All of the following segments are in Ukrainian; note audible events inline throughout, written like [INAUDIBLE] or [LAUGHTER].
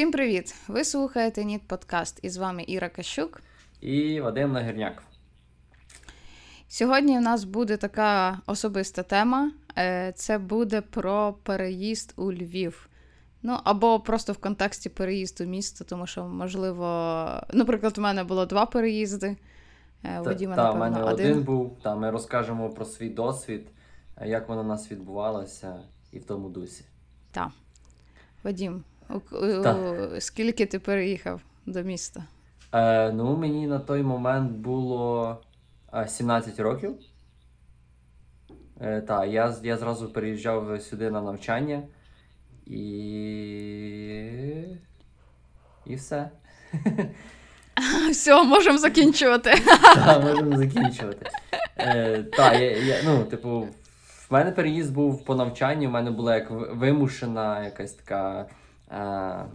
Всім привіт! Ви слухаєте Ніт Подкаст і з вами Іра Кащук. І Вадим Нагірняк. Сьогодні у нас буде така особиста тема. Е, це буде про переїзд у Львів. Ну, або просто в контексті переїзду міста, тому що, можливо, наприклад, у мене було два переїзди. Е, у Та, напевно, мене один. один був. Та, ми розкажемо про свій досвід, е, як воно у нас відбувалося, і в тому дусі. Так. У- Так. скільки ти переїхав до міста? Е, ну, мені на той момент було е, 17 років. Е, та, я, я зразу переїжджав сюди на навчання. І. І все. [LAUGHS] Все, можемо закінчувати. [LAUGHS] Так, можемо закінчувати. Е, та, я, я, ну, типу, в мене переїзд був по навчанню, в мене була як вимушена якась така е,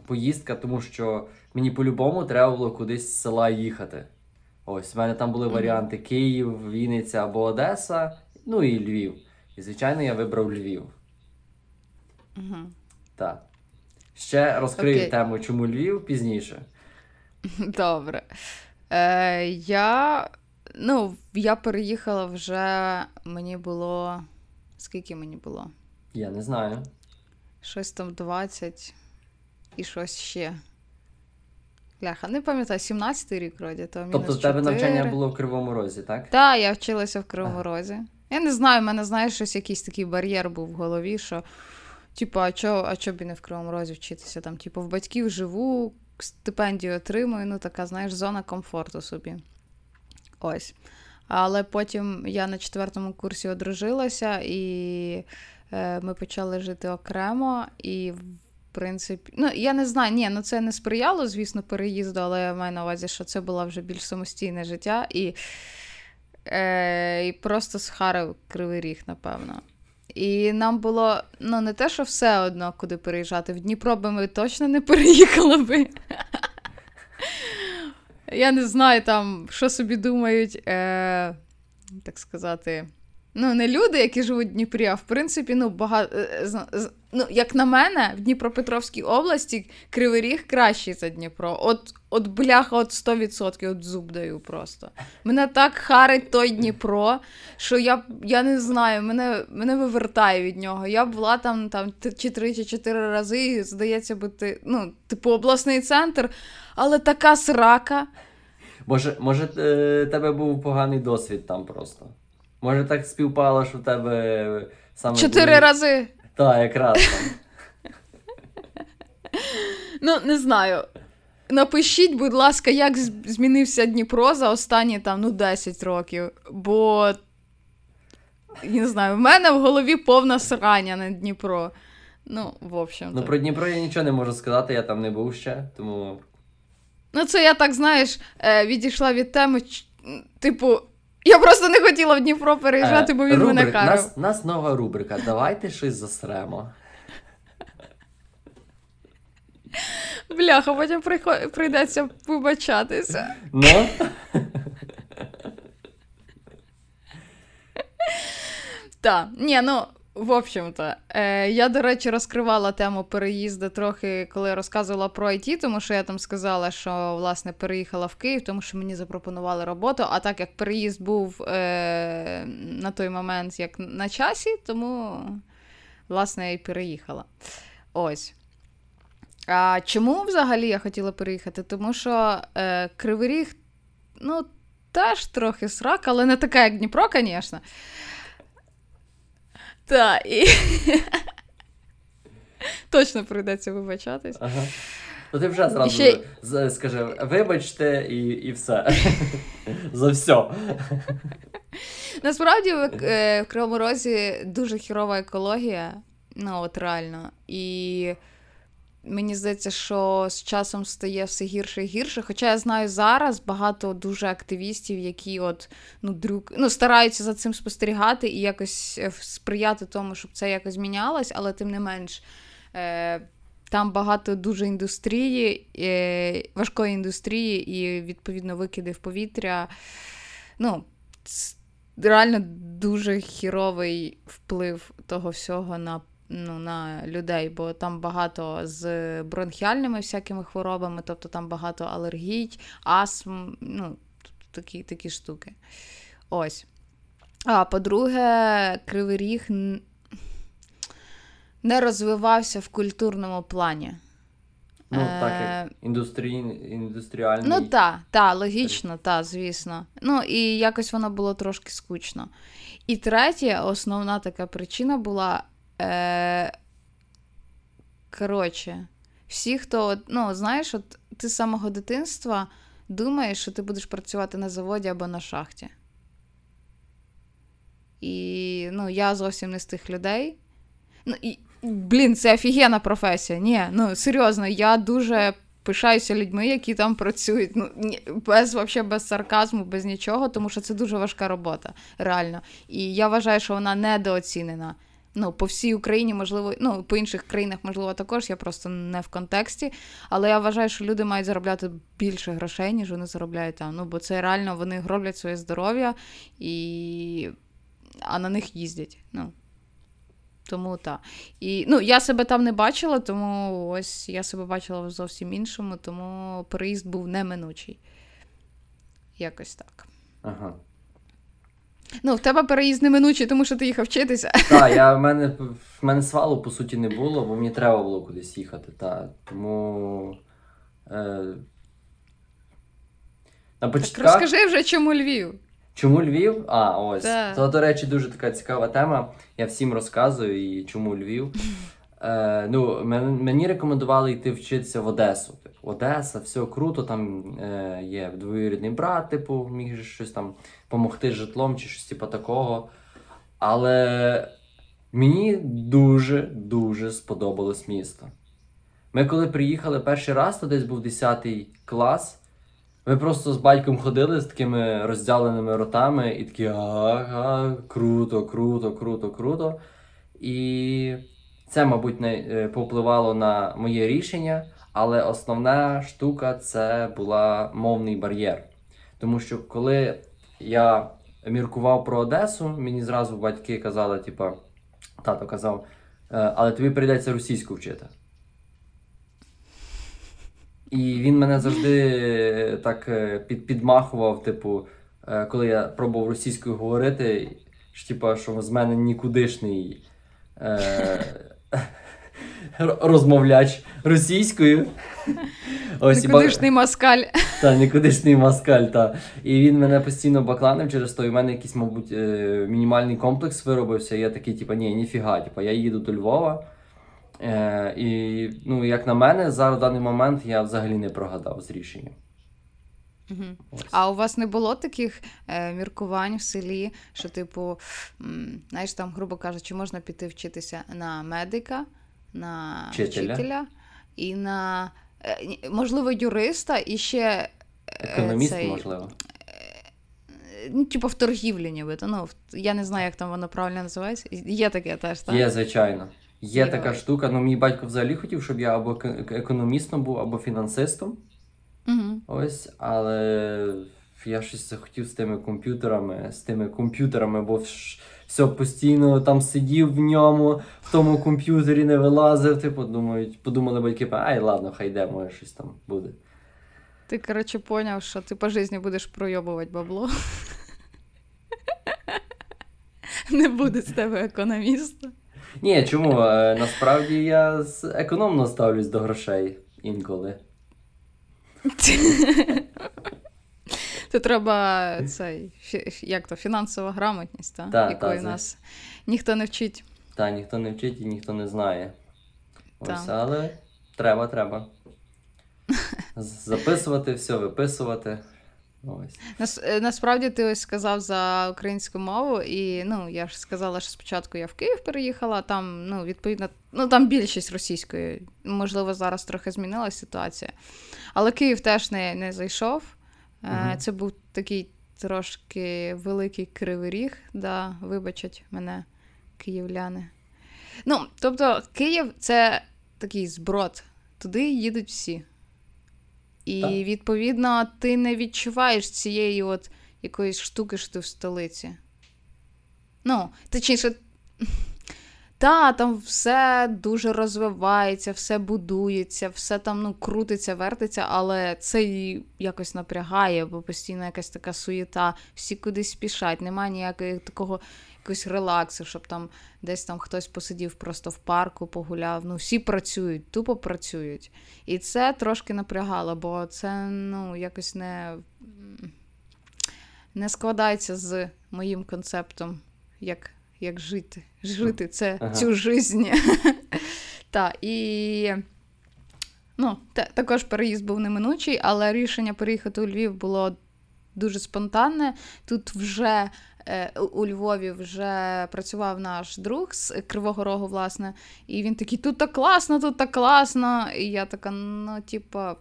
поїздка, тому що мені по-любому треба було кудись з села їхати. Ось, в мене там були варіанти Київ, Вінниця або Одеса, ну і Львів. І, звичайно, я вибрав Львів. Мгм. Так. Ще розкрию Окей. тему, чому Львів пізніше. [LAUGHS] Добре. Е, я, ну, я переїхала вже, мені було. Скільки мені було? Я не знаю. Щось там 20 і щось ще. Ляха, не пам'ятаю, 17-й рік вроді, то Тобто в тебе 4. навчання було в Кривому Розі, так? Так, я вчилася в Кривому Ага. Розі. Я не знаю, в мене, знаєш, щось якийсь такий бар'єр був в голові, що, типу, а чо, а чо б і не в Кривому Розі вчитися? Там, типу, в батьків живу, стипендію отримую, ну така, знаєш, зона комфорту собі. Ось. Але потім я на четвертому курсі одружилася, і е, ми почали жити окремо. І, принципі, ну я не знаю, ні, ну це не сприяло, звісно, переїзду, але я маю на увазі, що це було вже більш самостійне життя. І, е, і просто схарив кривий ріг, напевно. І нам було ну, не те, що все одно, куди переїжджати. В Дніпро би ми точно не переїхали би. Я не знаю там, що собі думають, е, так сказати. Ну, не люди, які живуть в Дніпрі, а в принципі, ну, багато. Ну, як на мене, в Дніпропетровській області Кривий Ріг кращий за Дніпро. От, от бляха, от 100%, от зуб даю просто. Мене так харить той Дніпро, що я, я не знаю, мене, мене вивертає від нього. Я була там, там чи три, чи чотири рази, і, здається, бути, ну, типу, обласний центр, але така срака. Може, може, е, тебе був поганий досвід там просто. Може, так співпало, що в тебе саме. Чотири були- рази. Так, якраз там. Ну, не знаю. Напишіть, будь ласка, як змінився Дніпро за останні там, ну, 10 років. Бо, я не знаю, в мене в голові повна срання на Дніпро. Ну, в общем. Ну, про Дніпро я нічого не можу сказати, я там не був ще, тому. Ну, це я так, знаєш, е, відійшла від теми. Типу, я просто не хотіла в Дніпро переїжджати, бо він мене Е, нас, нас нова рубрика. Давайте щось засремо. Бляха, потім приход... прийдеться вибачатися. Ну? Так, ні, ну, в общем-то, е, я, до речі, розкривала тему переїзду трохи, коли розказувала про IT, тому що я там сказала, що власне переїхала в Київ, тому що мені запропонували роботу. А так як переїзд був е, на той момент як на часі, тому власне я і переїхала. Ось. А чому взагалі я хотіла переїхати? Тому що е, Кривий Ріг, ну, теж трохи срак, але не така, як Дніпро, звісно. Так, і. [LAUGHS] Точно прийдеться вибачатись. Ага. Ну ти вже зразу ще скажи, вибачте і, і все. [LAUGHS] За все. Насправді в, е, в Кривому Розі дуже хірова екологія, ну от реально. І мені здається, що з часом стає все гірше і гірше. Хоча я знаю зараз багато дуже активістів, які от ну, друк, ну, стараються за цим спостерігати і якось е, сприяти тому, щоб це якось змінялось, але тим не менш. Е, там багато дуже індустрії, е, важкої індустрії, і відповідно викиди в повітря. Ну, реально дуже хіровий вплив того всього на ну, на людей, бо там багато з бронхіальними всякими хворобами, тобто там багато алергій, астм, ну, такі, такі штуки. Ось. А по-друге, Кривий Ріг не розвивався в культурному плані. Ну, так Е, як індустрій, індустріальний. Ну так, та, логічно, та, звісно. Ну і якось воно було трошки скучно. І третє, основна така причина була. Е... Коротше, всі, хто, ну, знаєш, от ти з самого дитинства думаєш, що ти будеш працювати на заводі або на шахті. І ну, я зовсім не з тих людей. Ну, і, блін, це офігенна професія. Ні, ну серйозно, я дуже пишаюся людьми, які там працюють. Ну, без, вообще, без сарказму, без нічого, тому що це дуже важка робота, реально. І я вважаю, що вона недооцінена. Ну, по всій Україні, можливо, ну, по інших країнах, можливо, також, я просто не в контексті. Але я вважаю, що люди мають заробляти більше грошей, ніж вони заробляють там. Ну, бо це реально вони гроблять своє здоров'я, і... а на них їздять. Ну, тому так. І ну, я себе там не бачила, тому ось я себе бачила в зовсім іншому, тому переїзд був неминучий. Якось так. Ага. Ну, в тебе переїзд неминучий, тому що ти їхав вчитися. [LAUGHS] Так, я в мене в мене свалу по суті не було, бо мені треба було кудись їхати. Та. Тому. Е, на Так розкажи вже, чому Львів. Чому Львів? А, ось. То, до речі, дуже така цікава тема. Я всім розказую і чому Львів. [LAUGHS] Е, ну, мені рекомендували йти вчитися в Одесу. Типу, Одеса, все круто, там е, є двоюрідний брат, типу, міг щось там допомогти житлом чи щось типу такого. Але мені дуже-дуже сподобалось місто. Ми коли приїхали перший раз, то десь був 10 клас. Ми просто з батьком ходили з такими роздяленими ротами і такі ага, круто, круто, круто, круто. І це, мабуть, не е, повпливало на моє рішення, але основна штука це була мовний бар'єр. Тому що коли я міркував про Одесу, мені зразу батьки казали, типа, тато казав, «Е, але тобі прийдеться російську вчити. І він мене завжди так е, під, підмахував, типу, е, коли я пробував російською говорити, що, типу, що з мене нікудишний е, розмовляч російською. [LAUGHS] Ось, і ба- москаль. [LAUGHS] та, нікудишний маскаль, та. І він мене постійно бакланив через то, і в мене якийсь, мабуть, е, мінімальний комплекс виробився. І я такий, типу, ні, ніфіга, типу, я їду до Львова. Е, і, ну, як на мене, зараз в даний момент я взагалі не прогадав з рішенням. А у вас не було таких е, міркувань в селі, що, типу, м, знаєш, там, грубо кажучи, можна піти вчитися на медика, на Вчителя. вчителя і на, е, можливо, юриста, і ще. е, Економіст, цей, можливо. е, Ну, типу, в торгівлі, нібито. Ну, я не знаю, як там воно правильно називається. Є таке теж, так? Є, звичайно. Є така штука. Ну, мій батько взагалі хотів, щоб я або ек- економістом був, або фінансистом. Угу. Ось, але я щось захотів з тими комп'ютерами, з тими комп'ютерами, бо все постійно там сидів в ньому, в тому комп'ютері не вилазив. Типу, думають, подумали батьки, ай, ладно, хай йде, може щось там буде. Ти, коротше, поняв, що ти по житті будеш пройобувати бабло. Не буде з тебе економіста. Ні, чому? Е, Насправді я економно ставлюсь до грошей інколи. [LAUGHS] Це треба цей, як то, фінансова грамотність, та? Та, якої та, нас ніхто не вчить. Та ніхто не вчить і ніхто не знає. Ось, Так. але треба, треба. Записувати все, виписувати. Ось. Нас, е, насправді ти ось сказав за українську мову, і ну я ж сказала, що спочатку я в Київ переїхала, там, ну, відповідно, ну там більшість російської. Можливо, зараз трохи змінилася ситуація. Але Київ теж не, не зайшов. Мгм. Це був такий трошки великий кривий ріг, да, вибачать мене київляни. Ну, тобто, Київ це такий зброд. Туди їдуть всі. І, Так. відповідно, ти не відчуваєш цієї от якоїсь штуки, що ти в столиці. Ну, точніше, Та, там все дуже розвивається, все будується, все там ну, крутиться, вертиться, але це і якось напрягає, бо постійно якась така суєта, всі кудись спішать, немає ніякого такого якогось релаксу, щоб там десь там хтось посидів просто в парку, погуляв. Ну, всі працюють, тупо працюють. І це трошки напрягало, бо це ну, якось не, не складається з моїм концептом, як, як жити. Жити це Ага. цю жизнь. [LAUGHS] Так, і ну, та- також переїзд був неминучий, але рішення переїхати у Львів було дуже спонтанне. Тут вже е, у Львові вже працював наш друг з Кривого Рогу, власне, і він такий: тут так класно, тут так класно. І я така, ну, типа,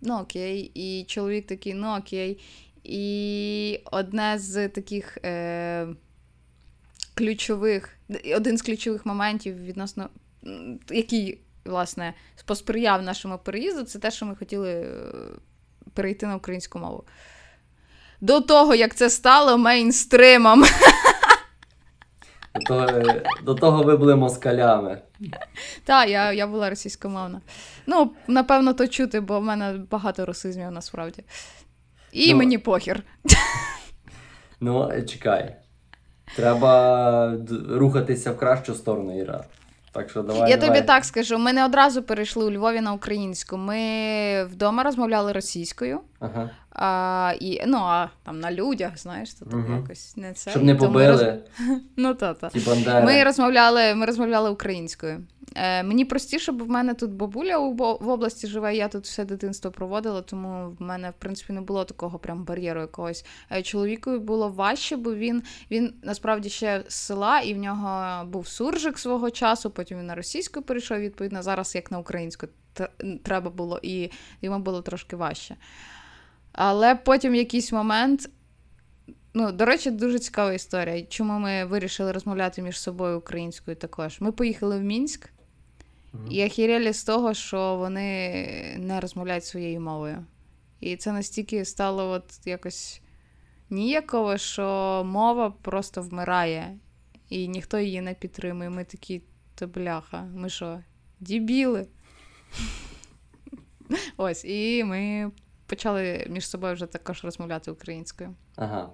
ну окей. І чоловік такий, ну окей. І одне з таких е, ключових, один з ключових моментів відносно, який, власне, посприяв нашому переїзду, це те, що ми хотіли е, перейти на українську мову. До того, як це стало мейнстримом. До того, до того ви були москалями. Так, я, я була російськомовна. Ну, напевно, то чути, бо в мене багато русизмів насправді. І Ну, мені похір. Ну, е, чекай. Треба рухатися в кращу сторону, Іра. Так що давай. Я давай. тобі так скажу: ми не одразу перейшли у Львові на українську. Ми вдома розмовляли російською. Ага. А, і, ну, а там на людях, знаєш, то там Мгм. якось не це. Щоб не ми роз- [LAUGHS] Ну, та, та. ті. Ми розмовляли, ми розмовляли українською. Е, мені простіше, бо в мене тут бабуля в області живе, я тут все дитинство проводила, тому в мене, в принципі, не було такого прям бар'єру якогось. Е, чоловікові було важче, бо він, він насправді ще з села, і в нього був суржик свого часу, потім він на російську перейшов, відповідно, зараз як на українську треба було, і йому було трошки важче. Але потім в якийсь момент. Ну, до речі, дуже цікава історія. Чому ми вирішили розмовляти між собою українською також? Ми поїхали в Мінськ і охерели з того, що вони не розмовляють своєю мовою. І це настільки стало от якось ніяково, що мова просто вмирає, і ніхто її не підтримує. Ми такі, то бляха, ми що, дібіли? [LAUGHS] Ось, і ми почали між собою вже також розмовляти українською. Ага.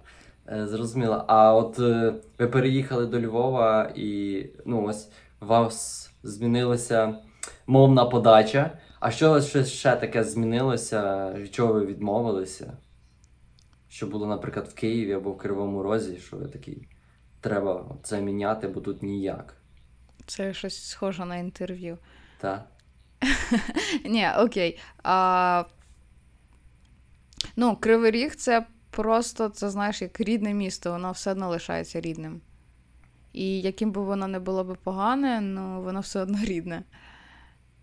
Е, Зрозуміло. А от е, ви переїхали до Львова і ну ось у вас змінилася мовна подача. А що ще, ще таке змінилося? Від чого ви відмовилися? Що було, наприклад, в Києві або в Кривому Розі, що ви такий, треба це міняти, бо тут ніяк. Це щось схоже на інтерв'ю. Та? [LAUGHS] Ні, окей. А, ну, Кривий Ріг це просто, це знаєш, як рідне місто, воно все одно лишається рідним. І яким би воно не було би погане, ну воно все одно рідне.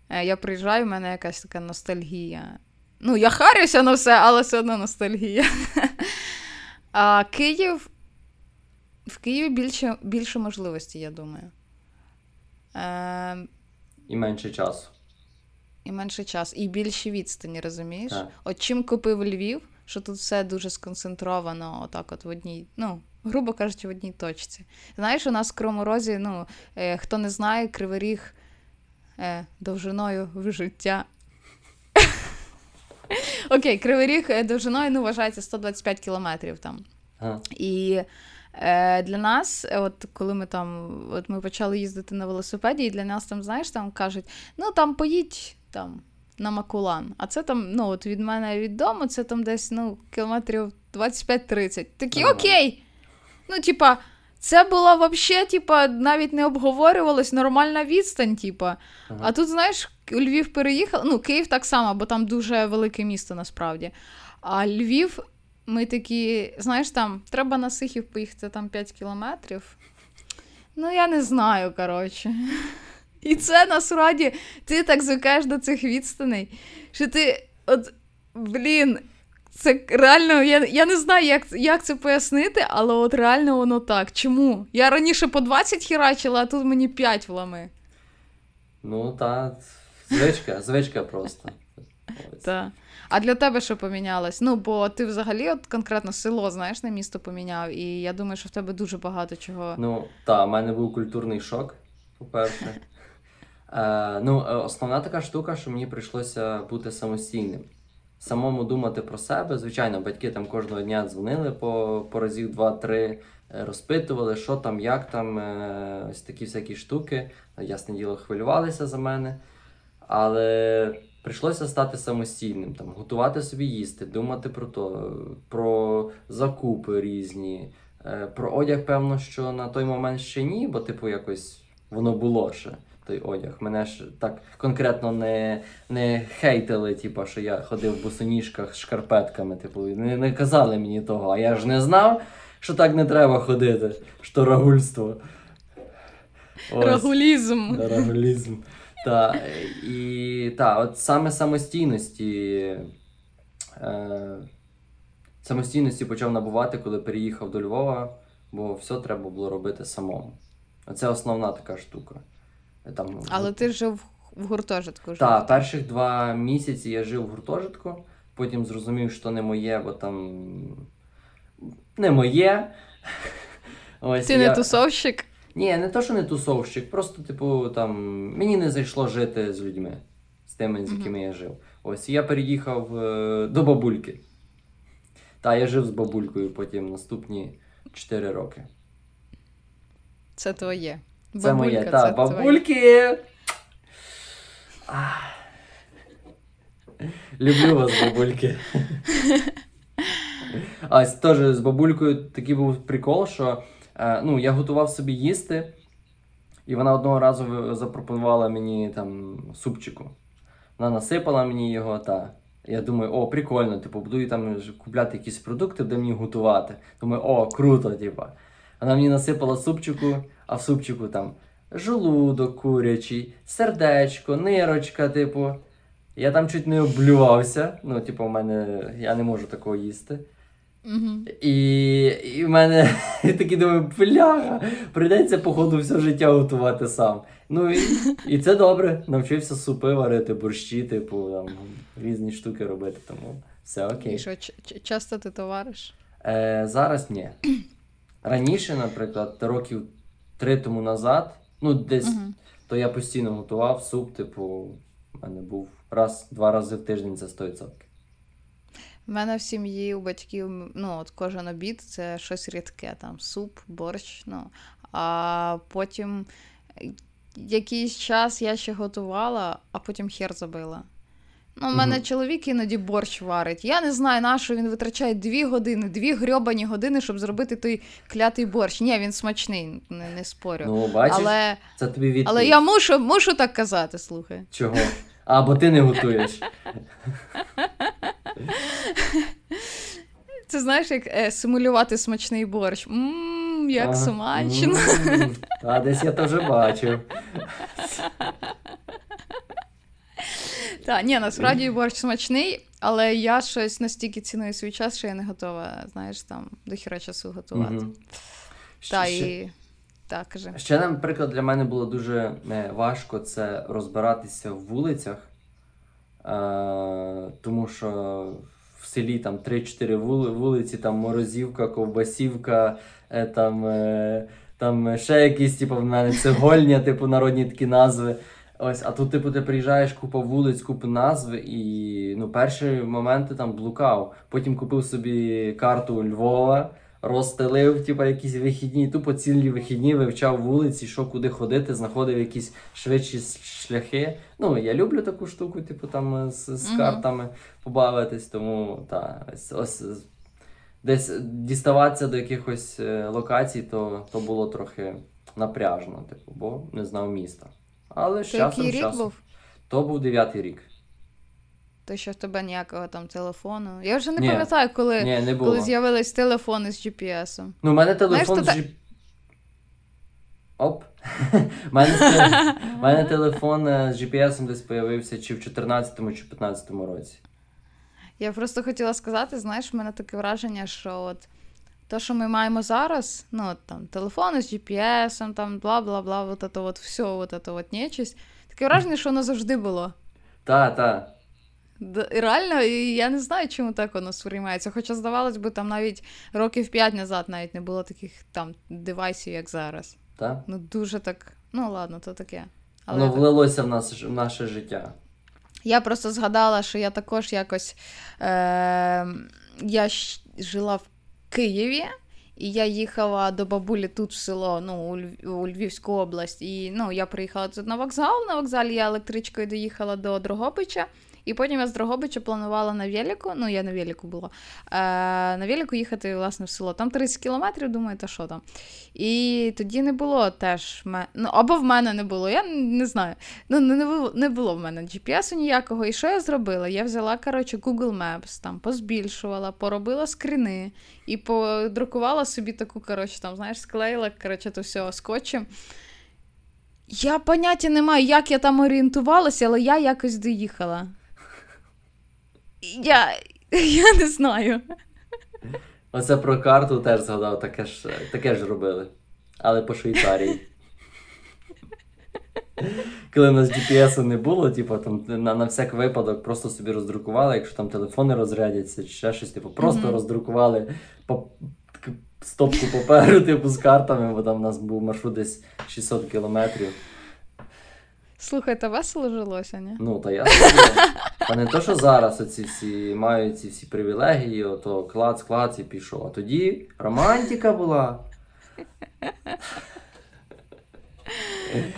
Е, Я приїжджаю, в мене якась така ностальгія. Ну, я харюся на все, але все одно ностальгія. А Київ. В Києві більше, більше можливостей, я думаю. Е, І менше часу. І менше час, і більші відстані, розумієш? Так. От чим купив Львів, що тут все дуже сконцентровано, отак, от в одній, ну, грубо кажучи, в одній точці. Знаєш, у нас в Кривому Розі, ну, е, хто не знає, Кривий Ріг е, довжиною в життя. [LAUGHS] Окей, Кривий Ріг е, довжиною ну, вважається 125 кілометрів там. І е, для нас, е, от коли ми там, от ми почали їздити на велосипеді, і для нас там, знаєш, там кажуть, ну там поїдь там на Макулан. А це там, ну, от від мене від дому, це там десь ну, кілометрів 25-30. Такі, Ага. окей. Ну, типа, це була взагалі, типа, навіть не обговорювалась нормальна відстань, типа. Ага. А тут, знаєш, у Львів переїхав. Ну, Київ так само, бо там дуже велике місто насправді. А Львів, ми такі, знаєш, там треба на Сихів поїхати там 5 кілометрів. Ну, я не знаю, коротше. І це насправді ти так звикаєш до цих відстаней, що ти, от, блін, це реально, я, я не знаю, як, як це пояснити, але от реально воно так. Чому? Я раніше по 20 херачила, а тут мені 5 влами. Ну, та, звичка, звичка просто. Ось. Та. А для тебе що помінялось? Ну, бо ти взагалі от конкретно село, знаєш, на місто поміняв, і я думаю, що в тебе дуже багато чого. Ну, та, в мене був культурний шок. по-перше. Е, ну, е, основна така штука, що мені прийшлося бути самостійним. Самому думати про себе. Звичайно, батьки там кожного дня дзвонили по, по разів два-три, е, розпитували, що там, як там, ось такі всякі штуки. Ясне діло, хвилювалися за мене. Але прийшлося стати самостійним, там, готувати собі їсти, думати про то, про закупи різні, про одяг, певно, що на той момент ще ні, бо, типу, якось воно було ще. Той одяг. Мене ж так конкретно не, не хейтили, типу, що я ходив в босоніжках з шкарпетками. Типу, не, не казали мені того, а я ж не знав, що так не треба ходити, що рагульство. Ось. Рагулізм. Да, Рагулізм. Та, і та, от саме самостійності. Е, самостійності почав набувати, коли переїхав до Львова, бо все треба було робити самому. Оце основна така штука. Там, Але ти жив в гуртожитку. так, перших два місяці я жив в гуртожитку, потім зрозумів, що не моє, бо там не моє. [LAUGHS] Ось, Ти я... не тусовщик? Ні, не то, що не тусовщик, просто, типу, там, мені не зайшло жити з людьми, з тими, з якими я жив. Ось я переїхав е, до бабульки. Та я жив з бабулькою потім наступні 4 роки. Це твоє. Це моє, Бабулька, та, це бабульки. Ах. Люблю вас, бабульки. А ось теж з бабулькою такий був прикол, що е, ну, я готував собі їсти, і вона одного разу запропонувала мені там супчику. Вона насипала мені його, та. Я думаю, о, прикольно, типу, буду там купляти якісь продукти, де мені готувати. Думаю, о, круто, типа. Вона мені насипала супчику, а в супчику там желудок курячий, сердечко, нирочка, типу. Я там чуть не облювався. Ну, типу, в мене я не можу такого їсти. Мгм. І, і в мене [LAUGHS] я такий думаю, бляха, прийдеться, походу, все життя готувати сам. Ну і, і це добре. Навчився супи варити, борщі, типу, там, різні штуки робити, тому все окей. І що, часто ти товариш? Е, зараз ні. Раніше, наприклад, років три тому назад, ну десь, Мгм. то я постійно готував суп, типу, в мене був раз-два рази в тиждень це 100%. У мене в сім'ї у батьків, ну, от кожен обід це щось рідке, там суп, борщ. Ну, а потім якийсь час я ще готувала, а потім хер забила. Ну, у мене Мгм. чоловік іноді борщ варить. Я не знаю, на що він витрачає дві години, дві грьобані години, щоб зробити той клятий борщ. Ні, він смачний, не, не спорю. Ну, бачиш, але, це тобі відповідь. але я мушу, мушу так казати, слухай. Чого? А, бо ти не готуєш. Це знаєш, як е, симулювати смачний борщ. Мм, як. М, А десь я вже бачив. Так, ні, насправді борщ смачний, але я щось настільки ціную свій час, що я не готова, знаєш, там до хіра часу готувати. Та Ще- і так каже. Ще, наприклад, для мене було дуже е, важко це розбиратися в вулицях, е, тому що в селі там 3-4 вули- вулиці, там Морозівка, Ковбасівка, е, там, е, там ще якісь, типу, в мене цегольня, типу, народні такі назви. Ось, а тут, типу, ти приїжджаєш, купа вулиць, купа назв, і ну, перші моменти там блукав. Потім купив собі карту Львова, розстелив, типу, якісь вихідні, тупо цілі вихідні вивчав вулиці, що куди ходити, знаходив якісь швидші шляхи. Ну, я люблю таку штуку, типу, там з, з Мгм. картами побавитись, тому та, ось, ось десь діставатися до якихось е, локацій, то, то було трохи напряжно, типу, бо не знав міста. Але з То часом, який рік часом. був? То був дев'ятий рік. То що в тебе ніякого там телефону. Я вже не Ні. пам'ятаю, коли, Ні, не було. коли з'явились телефони з GPS-ом. Ну, у мене телефон Знаєш, з G... Оп. У [LAUGHS] мене, те- [LAUGHS] мене телефон е, з GPS десь появився чи в 14-му, чи в 15-му році. Я просто хотіла сказати, знаєш, в мене таке враження, що от те, що ми маємо зараз, ну от там телефони з GPS, там бла бла бла, вот это вот все, вот это вот нечисть. Таке враження, що воно завжди було. Та, та. І Реально, і я не знаю, чому так воно сприймається. Хоча, здавалось би, там навіть років п'ять назад навіть не було таких там девайсів, як зараз. та. Ну дуже так Ну, ладно, то таке. Воно так. влилося в, нас, в наше життя. Я просто згадала, що я також якось е, я жила в Києві, і я їхала до бабулі тут в село, ну, у, Льв- у Львівську область. І ну, я приїхала тут на вокзал. На вокзалі я електричкою доїхала до Дрогобича. І потім я з Дрогобича планувала на велику, ну я на велику була, е, на велику їхати власне в село. Там 30 кілометрів, думаю, та що там. І тоді не було теж ну, або в мене не було, я не знаю. Ну, не, не, було, не було в мене GPS ніякого. І що я зробила? Я взяла, коротше, Google Maps, там, позбільшувала, поробила скріни і подрукувала собі таку, коротше, там, знаєш, склеїла, коротше, то все скотчем. Я поняття не маю, як я там орієнтувалася, але я якось доїхала. Я, [LAUGHS] я не знаю. Оце про карту теж згадав, таке ж, таке ж робили. Але по Швейцарії. Коли в нас GPS не було, типу, там на, на всяк випадок просто собі роздрукували, якщо там телефони розрядяться чи ще щось, типу, просто Мгм. роздрукували по, стопку паперу, типу, з картами, бо там у нас був маршрут десь 600 кілометрів. Слухайте, весело жилося, ні? Ну, та я. Та не то, що зараз оці всі мають ці всі привілегії, ото клац, клац і пішов. А тоді романтика була.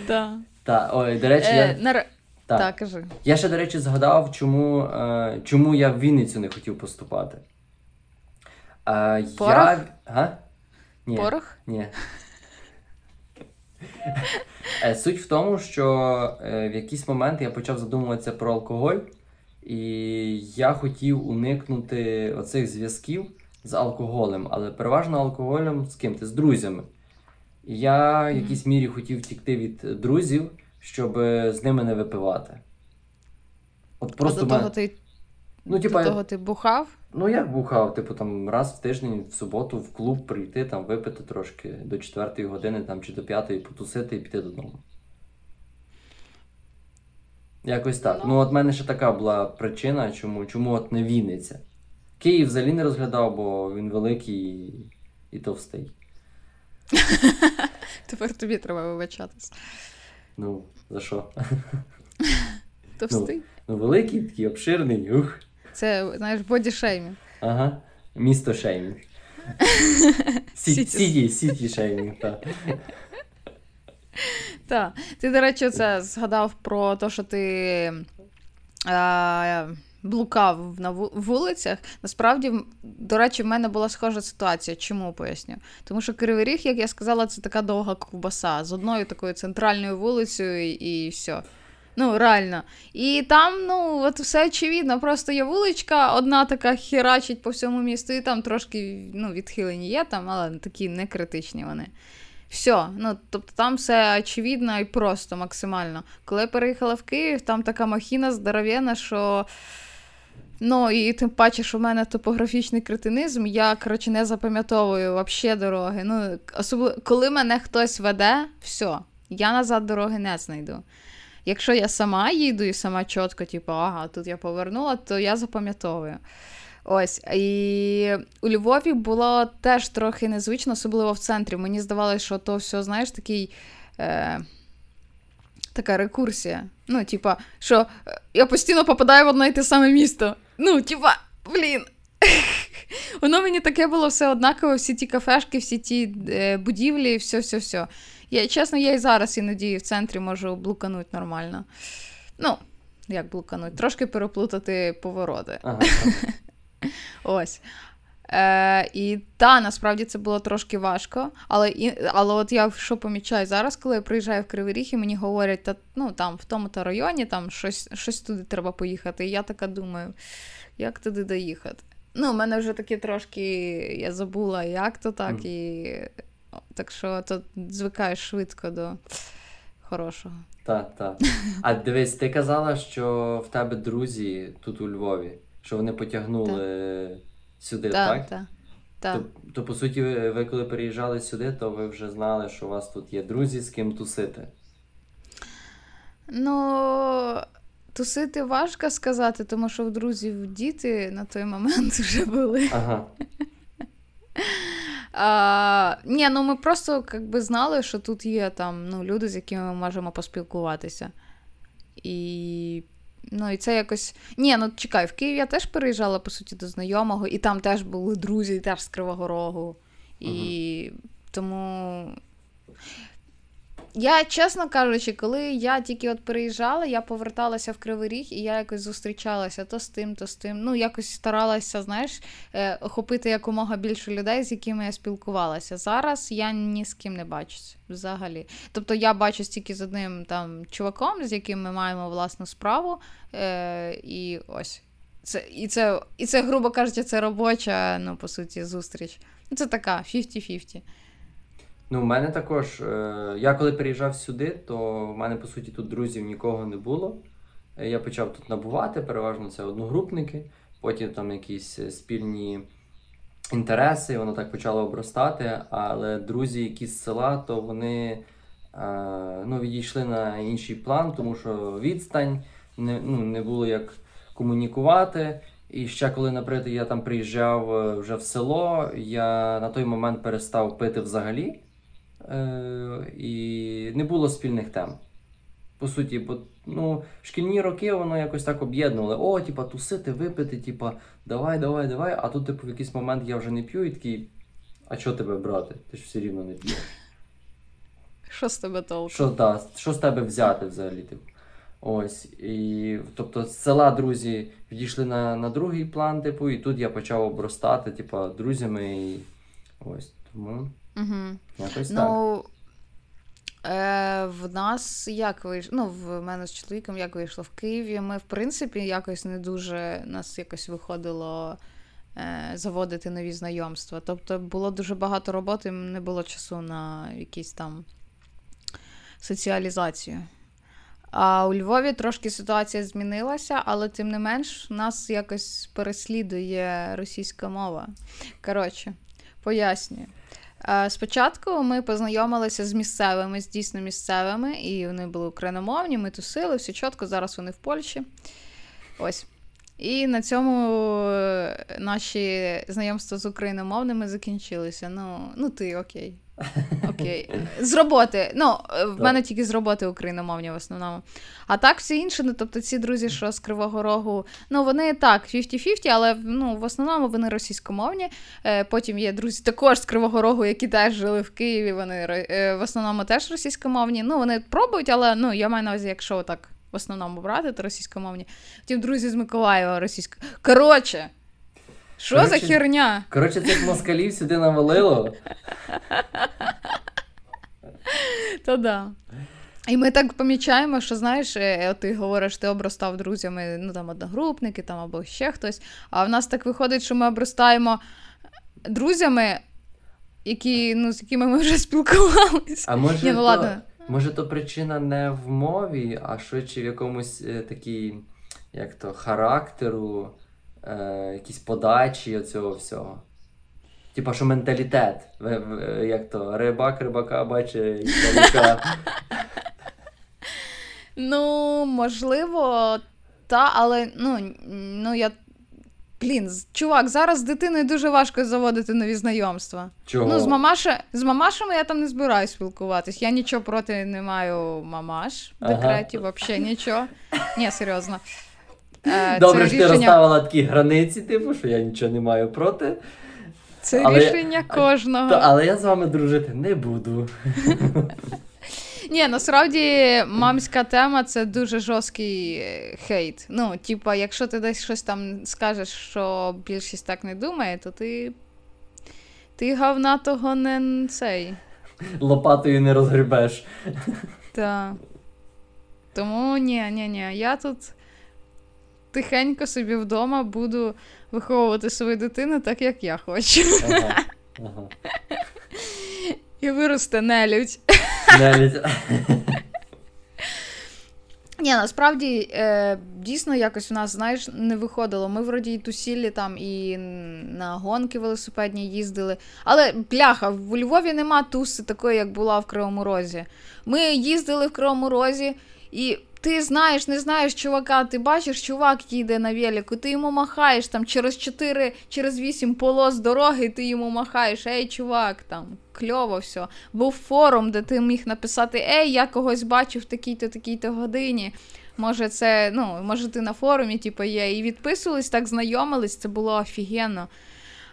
Так. Та, ой, до речі, Е, я, нар... та. Так, кажи. я ще, до речі, згадав, чому, е, чому я в Вінницю не хотів поступати. Е, Порох? Я... Ні. Порох? Ні. Е, Суть в тому, що е, в якийсь момент я почав задумуватися про алкоголь, і я хотів уникнути оцих зв'язків з алкоголем, але переважно алкоголем з ким ти? З друзями. І я в якійсь мірі хотів втікти від друзів, щоб е, з ними не випивати. От просто а до мене- того ти, Ну, до того ти бухав? Ну, як бухав, типу, там раз в тиждень в суботу в клуб прийти, там випити трошки до 4 години там, чи до 5 потусити і піти додому. Якось так. Ну, Ну. от в мене ще така була причина, чому, чому от не Вінниця. Київ взагалі не розглядав, бо він великий і, і товстий. [LAUGHS] Тепер тобі треба вибачатись. Ну, за що? [LAUGHS] Товстий? Ну, великий, такий обширний, ух. Це, знаєш, body shaming. Ага. Місто shaming. Ci- City. City, shaming, так. Так. Ти, до речі, це згадав про те, що ти блукав на вулицях. Насправді, до речі, в мене була схожа ситуація. Чому поясню? Тому що Кривий Ріг, як я сказала, це така довга ковбаса з одною такою центральною вулицею і все. Ну, реально. І там, ну, от все очевидно, просто є вуличка, одна така херачить по всьому місту, і там трошки ну, відхилені є, там, але такі не критичні вони. Все, ну тобто там все очевидно і просто максимально. Коли я переїхала в Київ, там така махіна здоров'яна, що. Ну, і тим паче, що в мене топографічний кретинизм, я, коротше, не запам'ятовую вообще дороги. Ну, особливо, коли мене хтось веде, все, я назад дороги не знайду. Якщо я сама їду і сама чітко, типу, ага, тут я повернула, то я запам'ятовую. Ось. І у Львові було теж трохи незвично, особливо в центрі. Мені здавалося, що то все, знаєш, такий. Е... Така рекурсія. Ну, типа, що е, я постійно попадаю в одне і те саме місто. Ну, типа, блін. [LAUGHS] Воно мені таке було все однаково, всі ті кафешки, всі ті е, будівлі, все, все, все. Я, чесно, я і зараз іноді в центрі можу блукануть нормально. Ну, як блукануть, трошки переплутати повороти. Ага. [LAUGHS] Ось. Е, і та, насправді це було трошки важко. Але, і, але от я що помічаю зараз, коли я приїжджаю в Кривий Ріг і мені говорять, та, ну, там, в тому-то районі там щось, щось туди треба поїхати. І я така думаю, як туди доїхати? Ну, у мене вже таке трошки, я забула, як то так, Мгм. і так що то звикаєш швидко до хорошого. Так, так. А дивись, ти казала, що в тебе друзі тут у Львові, що вони потягнули сюди, так? Так, так. Так. То, то, по суті, ви, ви коли переїжджали сюди, то ви вже знали, що у вас тут є друзі, з ким тусити. Ну, тусити важко сказати, тому що в друзів діти на той момент [LAUGHS] вже були. Ага. А, ні, ну ми просто как би, знали, що тут є там ну, люди, з якими ми можемо поспілкуватися. І. Ну, і це якось. Ні, ну чекай, в Київ я теж переїжджала, по суті, до знайомого, і там теж були друзі, теж з Кривого Рогу. І тому. Я, чесно кажучи, коли я тільки от переїжджала, я поверталася в Кривий Ріг, і я якось зустрічалася то з тим, то з тим. Ну, якось старалася, знаєш, е, охопити якомога більше людей, з якими я спілкувалася. Зараз я ні з ким не бачусь взагалі. Тобто я бачусь тільки з одним там чуваком, з яким ми маємо власну справу. Е, І ось. Це, і, це, і це, грубо кажучи, це робоча, ну, по суті, зустріч. Ну, Це така 50-50. Ну, в мене також. Е, я коли переїжджав сюди, то в мене по суті тут друзів нікого не було. Е, Я почав тут набувати, переважно це одногрупники, потім там якісь е, спільні інтереси, воно так почало обростати. Але друзі, які з села, то вони ну, відійшли на інший план, тому що відстань не, ну, не було як комунікувати. І ще коли, наприклад, я там приїжджав вже в село, я на той момент перестав пити взагалі. Е, і не було спільних тем. По суті, бо ну, шкільні роки воно якось так об'єднували. О, типа, тусити, випити, типа, давай, давай, давай. А тут, типу, в якийсь момент я вже не п'ю і такий, а що тебе брати? Ти ж все рівно не п'єш. Що з тебе толку? Що, да, що з тебе взяти взагалі? Типу? Ось. І, тобто, з села друзі відійшли на, на другий план, типу, і тут я почав обростати, типу, друзями. І... Ось. Тому Угу. якось так. Ну, е, в нас як вийшло? Ну, в мене з чоловіком як вийшло в Києві. Ми, в принципі, якось не дуже нас якось виходило е, заводити нові знайомства. Тобто було дуже багато роботи, не було часу на якісь там соціалізацію. А у Львові трошки ситуація змінилася, але тим не менш нас якось переслідує російська мова. Коротше, пояснюю. Спочатку ми познайомилися з місцевими, з дійсно місцевими, і вони були україномовні, ми тусили, все чітко, зараз вони в Польщі. Ось. І на цьому е, наші знайомства з україномовними закінчилися. Ну, ну ти окей. Окей. З роботи. Ну, е, в Так. мене тільки з роботи україномовні в основному. А так всі інші, ну тобто ці друзі, що з Кривого Рогу, ну вони так, 50-50, але ну, в основному вони російськомовні. Е, Потім є друзі також з Кривого Рогу, які теж жили в Києві. Вони е, в основному теж російськомовні. Ну, вони пробують, але ну, я маю на увазі, якщо так в основному брати, то російськомовні. Потім друзі з Миколаєва російсько. Коротше, що за херня? Коротше, цих москалів сюди навалило. То да. І ми так помічаємо, що знаєш, е, ти говориш, ти обростав друзями, ну там одногрупники там або ще хтось. А в нас так виходить, що ми обростаємо друзями, які, ну, з якими ми вже спілкувалися. А може, Ні, ну то, ладно. може то причина не в мові, а швидше в якомусь е, такій, як то, характеру, е, якійсь подачі оцього всього. Типа, що менталітет. Як то, рибак рибака бачить далека. [LAUGHS] Ну, можливо, та, але ну, ну я. Блін, чувак, зараз з дитиною дуже важко заводити нові знайомства. Чого? Ну, з, мамаша, з мамашами я там не збираюсь спілкуватись. Я нічого проти не маю мамаш в Ага. декреті, взагалі нічого. Ні, серйозно. Е, Добре, що ти розставила такі границі, типу, що я нічого не маю проти. це але- рішення кожного. Та, але я з вами дружити не буду. Ні, насправді мамська тема це дуже жорсткий хейт. Ну, типа, якщо ти десь щось там скажеш, що більшість так не думає, то ти. Ти говна того не цей. Лопатою не розгрібеш. Та. Тому ні, ні, ні. Я тут тихенько собі вдома буду виховувати свою дитину так, як я хочу. Ага. Ага. І виросте нелюдь. Навіть. Ні, насправді е, дійсно якось в нас, знаєш, не виходило. Ми вроді і тусілі там, і на гонки велосипедні їздили. Але бляха, в Львові нема туси такої, як була в Кривому Розі. Ми їздили в Кривому Розі, І ти знаєш, не знаєш чувака, ти бачиш, чувак їде на велику, ти йому махаєш там через 4, через 8 полос дороги, ти йому махаєш, ей, чувак, там кльово все. Був форум, де ти міг написати: Ей, я когось бачив в такій-то такій-то годині. Може, це, ну, може, ти на форумі, типу, є. І відписувались, так знайомились, це було офігенно.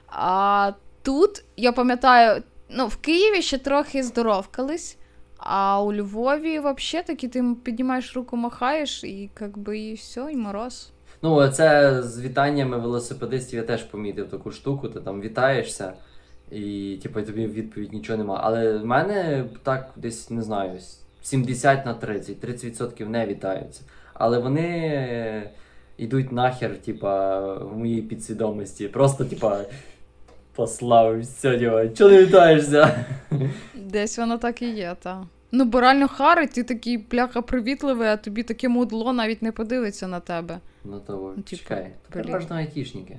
А тут, я пам'ятаю, ну, в Києві ще трохи здоровкались. А у Львові взагалі таки ти піднімаєш руку, махаєш, і як би і все, і мороз. Ну, це з вітаннями велосипедистів я теж помітив таку штуку, ти там вітаєшся, і типу, тобі відповідь нічого нема. Але в мене так десь не знаю, 70 на 30, 30% не вітаються. Але вони йдуть нахер, типа, в моїй підсвідомості. Просто, типа, послав, все, діва, чого не вітаєшся? Десь воно так і є, та. Ну, бо реально харить, ти такий пляха привітливий, а тобі таке мудло навіть не подивиться на тебе. Ну то Ну, типу, чекай, то блін. айтішники.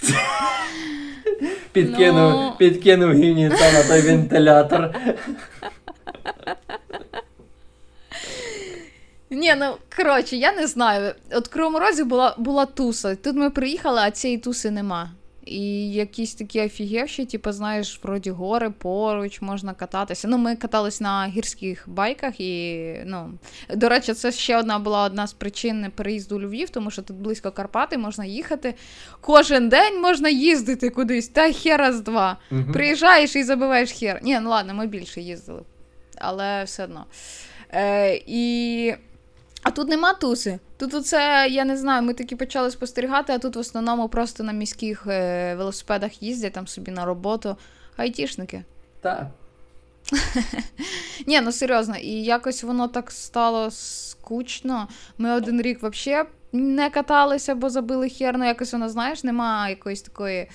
[LAUGHS] Підкинув, Ну. підкинув гівніця на той вентилятор. Ні, ну коротше, я не знаю. От в Кривому Розі була, була туса. Тут ми приїхали, а цієї туси нема. І якісь такі офігевші, типу, знаєш, вроді гори поруч можна кататися. Ну, ми катались на гірських байках, і ну до речі, це ще одна була одна з причин переїзду у Львів, тому що тут близько Карпати, можна їхати. Кожен день можна їздити кудись, та хера з два. Мгм. Приїжджаєш і забиваєш хер. Ні, ну ладно, ми більше їздили. Але все одно. Е, і... А тут нема туси. Тут оце, я не знаю, ми таки почали спостерігати, а тут в основному просто на міських е, велосипедах їздять там собі на роботу. Айтішники. Так. [LAUGHS] Ні, ну серйозно, і якось воно так стало скучно. Ми один рік взагалі не каталися, бо забили хер, ну якось воно, знаєш, нема якоїсь такої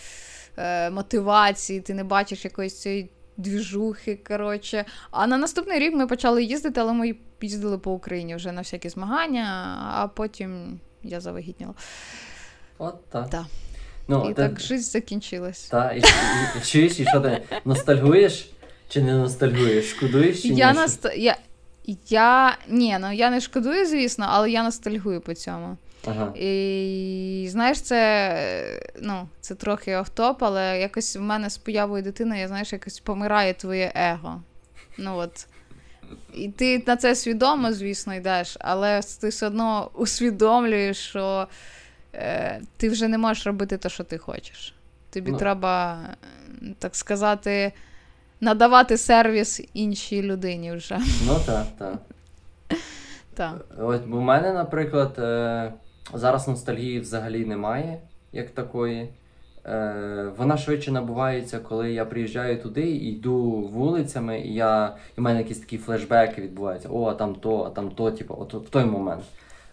е, мотивації, ти не бачиш якоїсь цієї двіжухи, коротше. А на наступний рік ми почали їздити, але ми їздили по Україні вже на всякі змагання, а потім я завагітніла. От так. Так. Ну, і ти- так життя закінчилась. Та, і, і, і, чуєш, і що ти ностальгуєш чи не ностальгуєш? Шкодуєш чи Я, ні? наст... я, я... Ні, ну я не шкодую, звісно, але я ностальгую по цьому. Ага. І знаєш, це, е, ну, це трохи офтоп, але якось в мене з появою дитини, я знаєш, якось помирає твоє его. Ну от. І ти на це свідомо, звісно, йдеш, але ти все одно усвідомлюєш, що е, ти вже не можеш робити те, що ти хочеш. Тобі Ну. треба, так сказати, надавати сервіс іншій людині вже. Ну так, так. Так. От у мене, наприклад, е, зараз ностальгії взагалі немає, як такої. Е, вона швидше набувається, коли я приїжджаю туди і йду вулицями, і я, і в мене якісь такі флешбеки відбуваються. О, а там то, а там то, типу, от в той момент.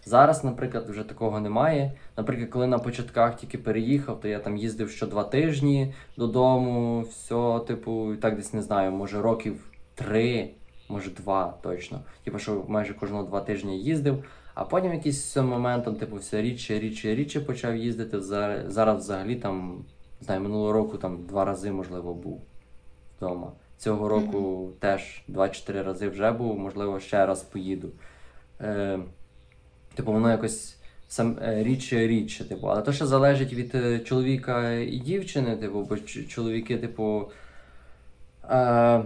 Зараз, наприклад, вже такого немає. Наприклад, коли на початках тільки переїхав, то я там їздив що два тижні додому, все, типу, так десь не знаю, може років три, може два точно. Типу, що майже кожного два тижні їздив. А потім якийсь моментом, типу, все рідше, рідше, рідше почав їздити. Зараз, взагалі там, не знаю, минулого року там два рази, можливо, був вдома. Цього року теж 2-4 рази вже був, можливо, ще раз поїду. Е, типу, воно якось сам е, рідше рідше, типу. Але то, що залежить від е, чоловіка і дівчини, типу, бо чоловіки, типу, е,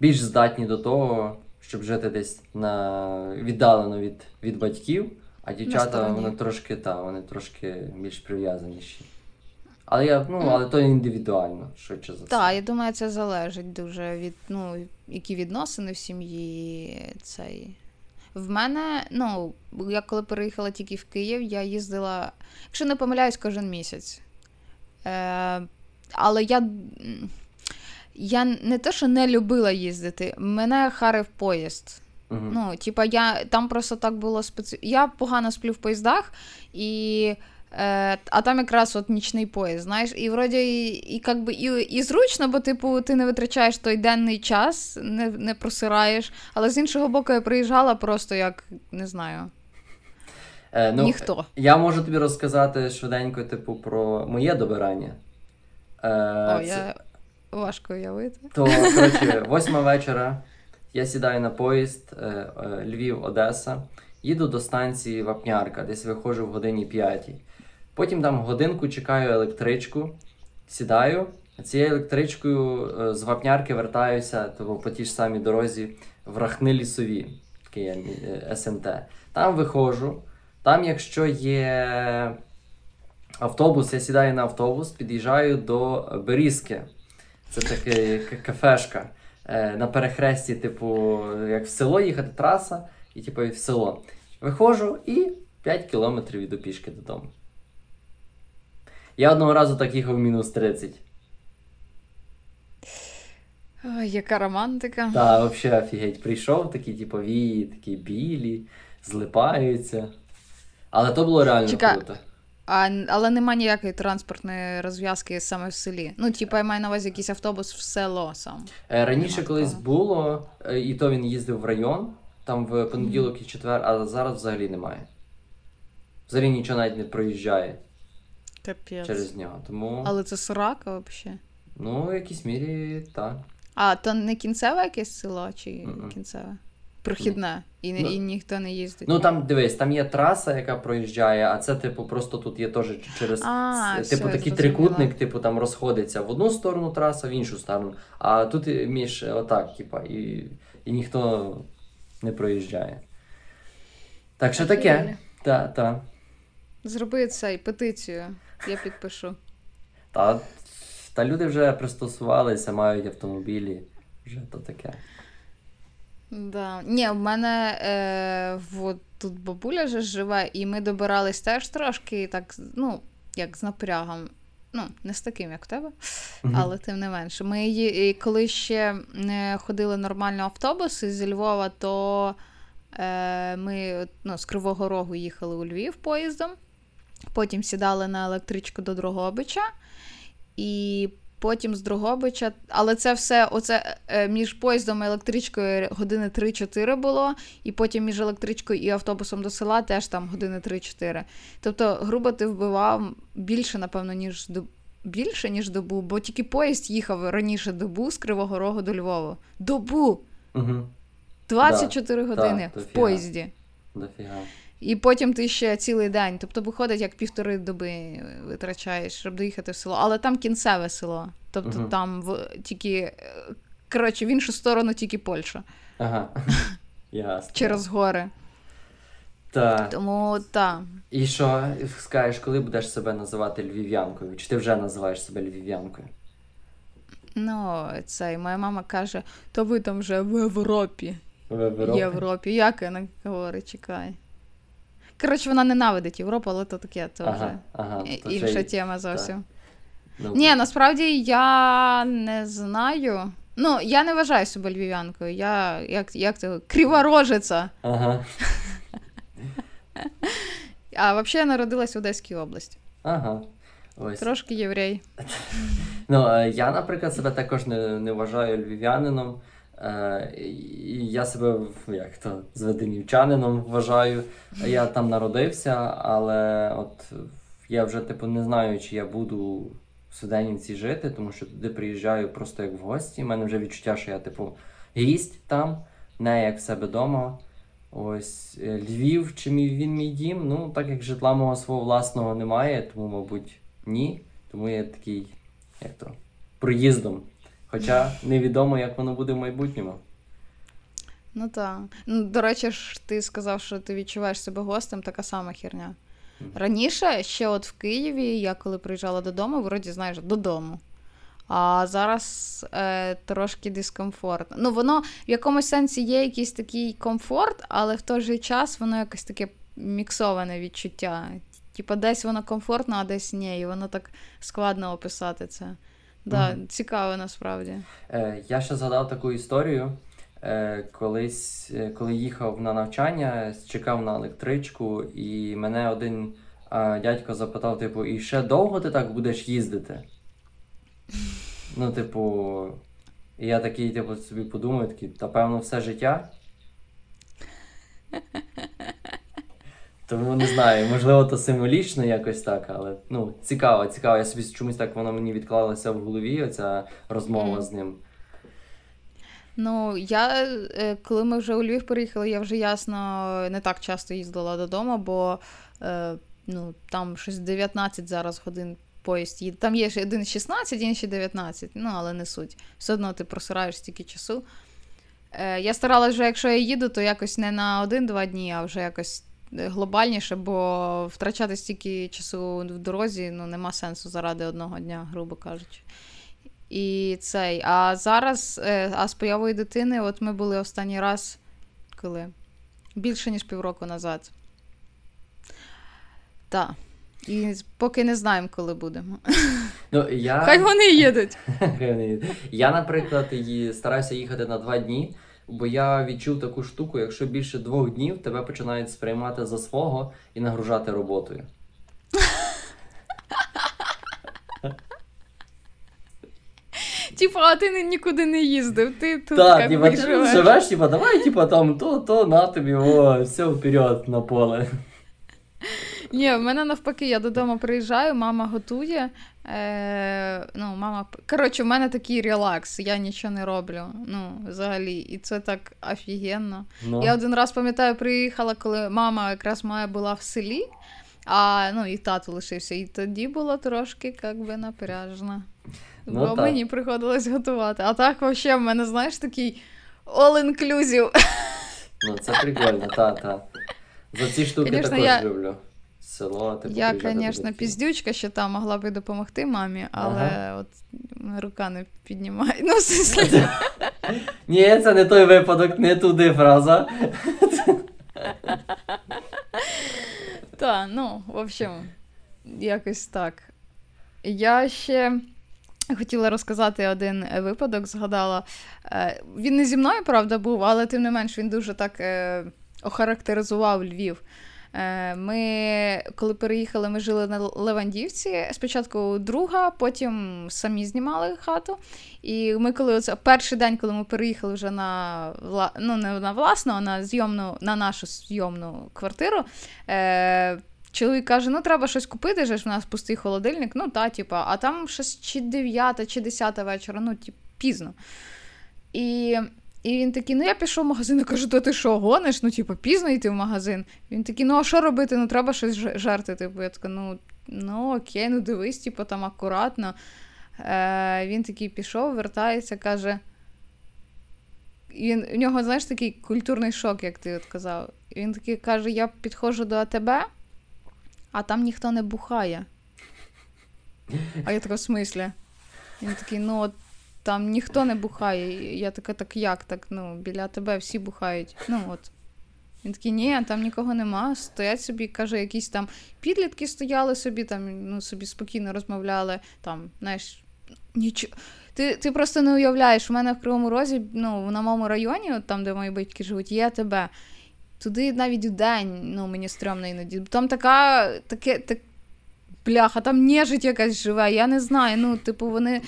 більш здатні до того, щоб жити десь на віддалено від, від батьків, а дівчата вони трошки та, вони трошки більш прив'язаніші. Але я, ну, але то індивідуально, швидше за все. Так, я думаю, це залежить дуже від ну, які відносини в сім'ї. Цей. В мене, ну, я коли переїхала тільки в Київ, я їздила, якщо не помиляюсь, кожен місяць. Е, але я, я не те, що не любила їздити, мене харив поїзд. Мгм. Ну, типа, я там просто так було специ... Я погано сплю в поїздах, і, е, а там якраз от нічний поїзд, знаєш, і вроді і, і, как би, і, і зручно, бо типу, ти не витрачаєш той денний час, не, не просираєш. Але з іншого боку, я приїжджала просто як не знаю, Е, ну, ніхто. Я можу тобі розказати швиденько, типу, про моє добирання. Е, О, це- я важко уявити. То, коротше, восьма вечора. я сідаю на поїзд е, е, Львів-Одеса, їду до станції Вапнярка, десь виходжу в годині 5. Потім там годинку чекаю електричку, сідаю. Цією електричкою е, з Вапнярки вертаюся тобто, по тій ж самій дорозі в Рахни лісові, таке СМТ. Там виходжу. Там, якщо є автобус, я сідаю на автобус, під'їжджаю до Берізки. Це таке кафешка. Е, на перехресті, типу, як в село їхати траса, і типу і в село. Виходжу і 5 кілометрів іду пішки додому. Я одного разу так їхав мінус 30. Ой, яка романтика. Та, взагалі офігеть. Прийшов такі, типу, вії, такі білі, злипаються. Але то було реально Чекай, круто. А, але нема ніякої транспортної розв'язки саме в селі. Ну, типа, я маю на увазі якийсь автобус в село сам. Е, Раніше Нема колись такого. було, е, і то він їздив в район, там в понеділок і четвер, а зараз взагалі немає. Взагалі нічого навіть не проїжджає Капець. через нього. Тому, Але це срака взагалі. ну, в якійсь мірі так. А, то не кінцеве якесь село чи Мгм. кінцеве? Прохідне. І, Ну, і ніхто не їздить. Ну там дивись, там є траса, яка проїжджає, а це, типу, просто тут є теж через А, все, типу такий зрозуміла. трикутник, типу там розходиться в одну сторону траса, в іншу сторону. А тут між е, отак, типа, і, і ніхто не проїжджає. Так що таке. Та, та. Зроби цей петицію, я підпишу. Та, та люди вже пристосувалися, мають автомобілі. Вже то таке. Да. Ні, в мене е, от тут бабуля же живе, і ми добирались теж трошки так, ну, як з напрягом. Ну, не з таким, як в тебе, але тим не менше. Ми її, коли ще не ходили нормально автобуси зі Львова, то е, ми ну, з Кривого Рогу їхали у Львів поїздом, потім сідали на електричку до Дрогобича, і потім з Дрогобича. Але це все, оце е, між поїздом і електричкою години 3-4 було, і потім між електричкою і автобусом до села теж там години 3-4. Тобто, грубо ти вбивав більше, напевно, ніж до. Більше, ніж добу, бо тільки поїзд їхав раніше добу з Кривого Рогу до Львова. Добу! Угу. 24 години то в фіга. поїзді. Дофіга. І потім ти ще цілий день. Тобто виходить, як півтори доби витрачаєш, щоб доїхати в село. Але там кінцеве село. Тобто Мгм. там в тільки. е, Коротше, в іншу сторону тільки Польща Ага. [LAUGHS] Ясно. через гори. Так. Тому так. І що скажеш, коли будеш себе називати львів'янкою? Чи ти вже називаєш себе львів'янкою? Ну, це і моя мама каже: то ви там вже в Європі. В Європі? Європі. Як вона говорить, чекай. Коротше, вона ненавидить Європу, але то таке, вже Ага, ага. то інша й- тема зовсім. ну, Ні, насправді я не знаю. Ну, я не вважаю себе львів'янкою. Я як, як це криворожиця. Ага. [LAUGHS] А взагалі я народилась в Одеській області. Ага. Ось. Трошки єврей. Ну, е, я, наприклад, себе також не, не вважаю львів'янином. Е, і я себе як то зведенівчанином вважаю. Я там народився, але от я вже типу не знаю, чи я буду в Свиденівці жити, тому що туди приїжджаю просто як в гості. У мене вже відчуття, що я, типу, гість там, не як в себе вдома. Ось е, Львів, чи мій він мій дім? Ну, так як житла мого свого власного немає, тому, мабуть, ні. Тому я такий, як то, проїздом. Хоча невідомо, як воно буде в майбутньому. Ну так. Ну, до речі, ж ти сказав, що ти відчуваєш себе гостем, така сама херня. Раніше, ще от в Києві, я коли приїжджала додому, вроді знаєш, додому. А зараз е, трошки дискомфортно. Ну, воно в якомусь сенсі є якийсь такий комфорт, але в той же час воно якось таке міксоване відчуття. Типа, десь воно комфортно, а десь ні. І воно так складно описати це. Да, Мгм. Цікаво насправді. Е, я ще згадав таку історію. Е, колись, е, коли їхав на навчання, чекав на електричку, і мене один е, дядько запитав: типу, і ще довго ти так будеш їздити? Ну, типу, і я такий, типу, собі подумав, такий, та певно, все життя. Тому не знаю, можливо, то символічно якось так, але ну, цікаво, цікаво. Я собі чомусь так воно мені відклалося в голові, оця розмова Мгм. з ним. Ну, я, е, коли ми вже у Львів переїхали, я вже ясно не так часто їздила додому, бо е, ну, там щось 19 зараз годин поїзд їде. Там є ще один 16, інший 19, ну, але не суть. Все одно ти просираєш стільки часу. Е, я старалась вже, якщо я їду, то якось не на один-два дні, а вже якось е, глобальніше, бо втрачати стільки часу в дорозі ну, нема сенсу заради одного дня, грубо кажучи. І цей. А зараз, е, а з появою дитини, от ми були останній раз, коли? Більше ніж півроку назад. Так. І поки не знаємо, коли будемо. Ну, я... Хай вони їдуть. [LAUGHS] Я, наприклад, стараюся їхати на два дні, бо я відчув таку штуку, якщо більше двох днів тебе починають сприймати за свого і нагружати роботою. Типа, а ти нікуди не їздив, ти тут Так, як типа, ти живеш. живеш, типа, давай, типа, там, то, то, на тобі, о, все вперед на поле. Ні, в мене навпаки, я додому приїжджаю, мама готує. Е, ну, мама... Коротше, в мене такий релакс, я нічого не роблю. Ну, взагалі, і це так офігенно. Ну, Я один раз пам'ятаю, приїхала, коли мама якраз моя була в селі, а ну і тато лишився. І тоді було трошки як би напряжно. Ну, Бо так. мені приходилось готувати. А так, взагалі, в мене, знаєш, такий all-inclusive. ну це прикольно, та, та. За ці штуки Конечно, також я- люблю. Село, типу, Я, звісно, піздючка, що там могла би допомогти мамі, але Ага. от рука не піднімає. [LAUGHS] Ну, [LAUGHS] Ні, це не той випадок, не туди фраза. [LAUGHS] та, ну, в общем, якось так. Я ще хотіла розказати один е, випадок, згадала. Е, Він не зі мною, правда, був, але тим не менш він дуже так е, охарактеризував Львів. Е, Ми, коли переїхали, ми жили на Левандівці. Спочатку друга, потім самі знімали хату. І ми, коли оце перший день, коли ми переїхали вже на ну, не на власну, а на зйомну, на нашу зйомну квартиру. Е, Чоловік каже: ну треба щось купити, же ж в нас пустий холодильник. Ну та, типа, а там щось чи 9, чи 10 вечора, ну, типу, пізно. І, і він такий: ну я пішов в магазин, я кажу, то ти що, гониш? Ну, типу, пізно йти в магазин. Він такий, ну а що робити? Ну треба щось ж- жерти. Типу, я така, ну, ну окей, ну дивись, типу, там акуратно. Е, він такий пішов, вертається, каже. Він, у нього, знаєш, такий культурний шок, як ти от казав. Він такий каже: я підходжу до АТБ, а там ніхто не бухає. А я така, в смислі? Він такий, ну от там ніхто не бухає. Я така, так як? Так, ну, біля тебе всі бухають. Ну от. Він такий, ні, там нікого нема. Стоять собі, каже, якісь там підлітки стояли собі, там, ну, собі спокійно розмовляли, там, знаєш, нічого. Ти, ти просто не уявляєш, у мене в Кривому Розі, ну, на моєму районі, от там, де мої батьки живуть, є тебе. Туди навіть в день, ну, мені стрьомно іноді. Там така, таке, так, бляха, там нежить якась живе, я не знаю. Ну, типу, вони.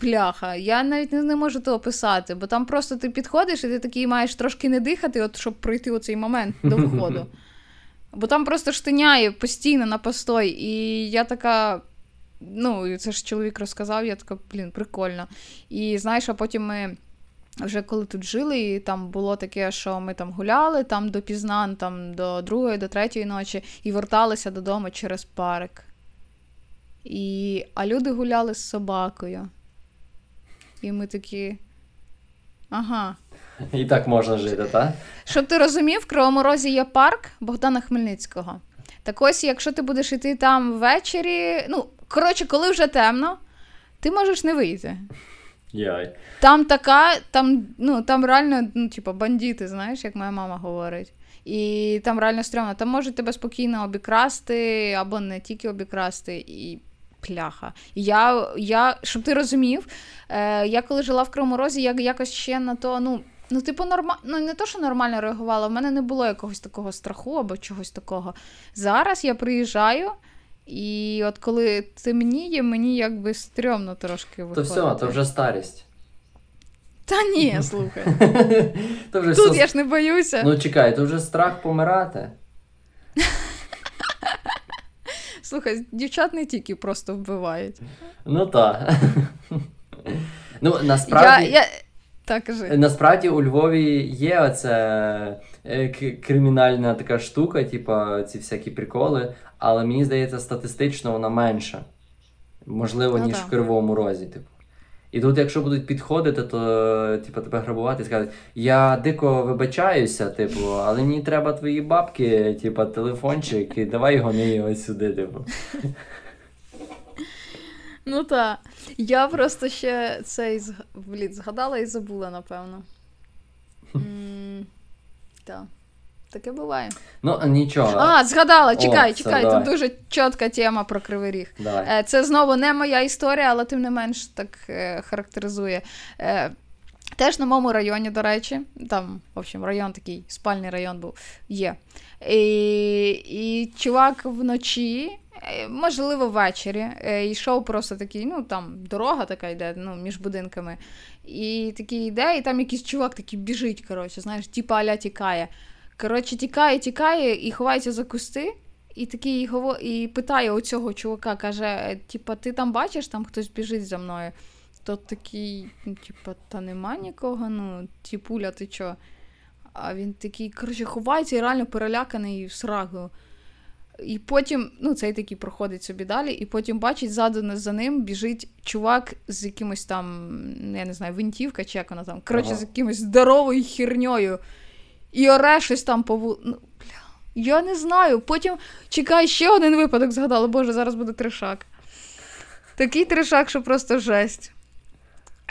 Пляха, я навіть не, не можу то описати, бо там просто ти підходиш і ти такий маєш трошки не дихати, от, щоб пройти оцей момент до [LAUGHS] входу. Бо там просто штиняє постійно на постой. І я така. Ну, це ж чоловік розказав, я така, блін, прикольно. І знаєш, а потім ми вже коли тут жили, і там було таке, що ми там гуляли там допізна, там до другої, до третьої ночі, і верталися додому через парк. І... А люди гуляли з собакою. І ми такі. Ага. І так можна жити, так? Щоб ти розумів, в Кривому Розі є парк Богдана Хмельницького. Так ось, якщо ти будеш йти там ввечері, ну, коротше, коли вже темно, ти можеш не вийти. Яй. Там така, там, ну, там реально, ну, типу, бандити, знаєш, як моя мама говорить. І там реально стрьомно. Там можуть тебе спокійно обікрасти, або не тільки обікрасти, і пляха. Я, я щоб ти розумів, е, я коли жила в Кривому Розі, я якось ще на то, ну. Ну, типу, норма... ну, не то, що нормально реагувала, в мене не було якогось такого страху або чогось такого. Зараз я приїжджаю, і от коли темніє, мені якби стрьомно трошки То все, то вже старість. Та ні, слухай. [LAUGHS] Тут я ж не боюся. Ну чекай, то вже страх помирати. Слухай, дівчат не тільки просто вбивають. Ну так. Ну, насправді. Я, я... Так, кажи. Насправді у Львові є оця е, кримінальна така штука, типа ці всякі приколи, але мені здається, статистично вона менша. Можливо, Ну ніж так. в Кривому Розі, типу. І тут, якщо будуть підходити, то типу, тебе грабувати і скажуть, я дико вибачаюся, типу, але мені треба твої бабки, типу, телефончик, і давай його не ось сюди, типу. Ну так. Я просто ще цей згадала і забула, напевно. [LAUGHS] Так. Таке буває. Ну, нічого. А, згадала, О, чекай, все, чекай. давай. Тут дуже чітка тема про Кривий Ріг. Давай. Е, Це знову не моя історія, але тим не менш так е, характеризує. Е, Теж на моєму районі, до речі, там, в общем, район такий, спальний район був, є. І, і чувак вночі, можливо, ввечері, йшов просто такий, ну там дорога така йде ну, між будинками. І такий йде, і там якийсь чувак такий біжить, коротше, знаєш, типа аля тікає. Коротше, тікає, тікає і ховається за кусти. І такий гово... і питає у цього чувака, каже: «Е, типа, ти там бачиш, там хтось біжить за мною. Тот такий, ну, типа, та нема нікого, ну, тіпуля, ти чо? А він такий, коротше, ховається і реально переляканий в срагу. І потім, ну, цей такий проходить собі далі, і потім бачить, ззаду за ним біжить чувак з якимось там, ну, я не знаю, винтівка чи як вона там. Коротше, Ага. з якимось здоровою херньою. І оре щось там по ву... ну, бля, я не знаю. Потім чекай, ще один випадок згадала. Боже, зараз буде трешак. Такий трешак, що просто жесть.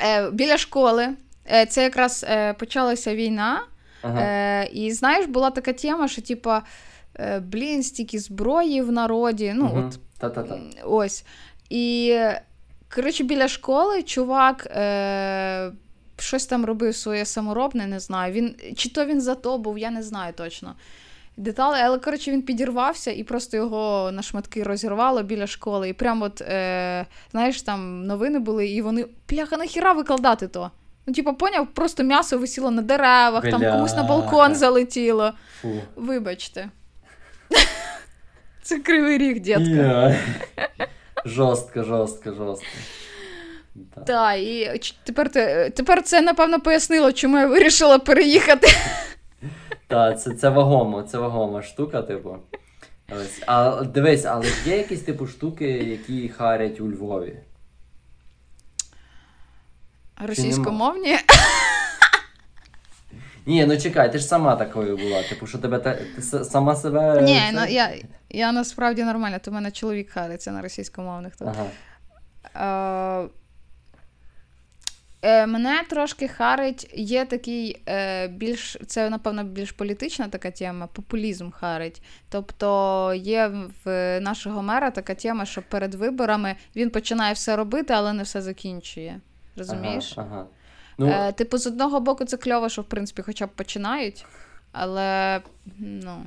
Е, біля школи. Е, це якраз е, почалася війна. Ага. Е, і знаєш, була така тема, що типа, е, блін, стільки зброї в народі. Ну, Мгм. от Та-та-та. Ось. І, коротше, біля школи чувак е, щось там робив своє саморобне, не знаю. Він, чи то він за то був, я не знаю точно. Деталі, але коротше він підірвався і просто його на шматки розірвало біля школи. І прямо от, е, знаєш, там новини були, і вони, пляха, нахіра викладати то? Ну, типу, поняв, просто м'ясо висіло на деревах, там комусь на балкон залетіло. Фу. Вибачте. [LAUGHS] Це кривий ріг, дітка. Я. Жорстко, жорстко, жорстко. Да. Так, і тепер, те- тепер це, напевно, пояснило, чому я вирішила переїхати. Та, це, це вагомо, це вагома штука, типу. Ось. А дивись, але є якісь типу штуки, які харять у Львові. Російськомовні. Ні, ну чекай, ти ж сама такою була. Типу, що тебе та, ти сама себе. Ні, це- ну, я, я насправді нормальна, то в мене чоловік хариться на російськомовних. тут. Ага. Е, мене трошки харить, є такий е, більш, це, напевно, більш політична така тема, популізм харить. Тобто є в нашого мера така тема, що перед виборами він починає все робити, але не все закінчує. Розумієш? Ага, ага. Ну, Е, типу, з одного боку, це кльово, що в принципі хоча б починають, але ну,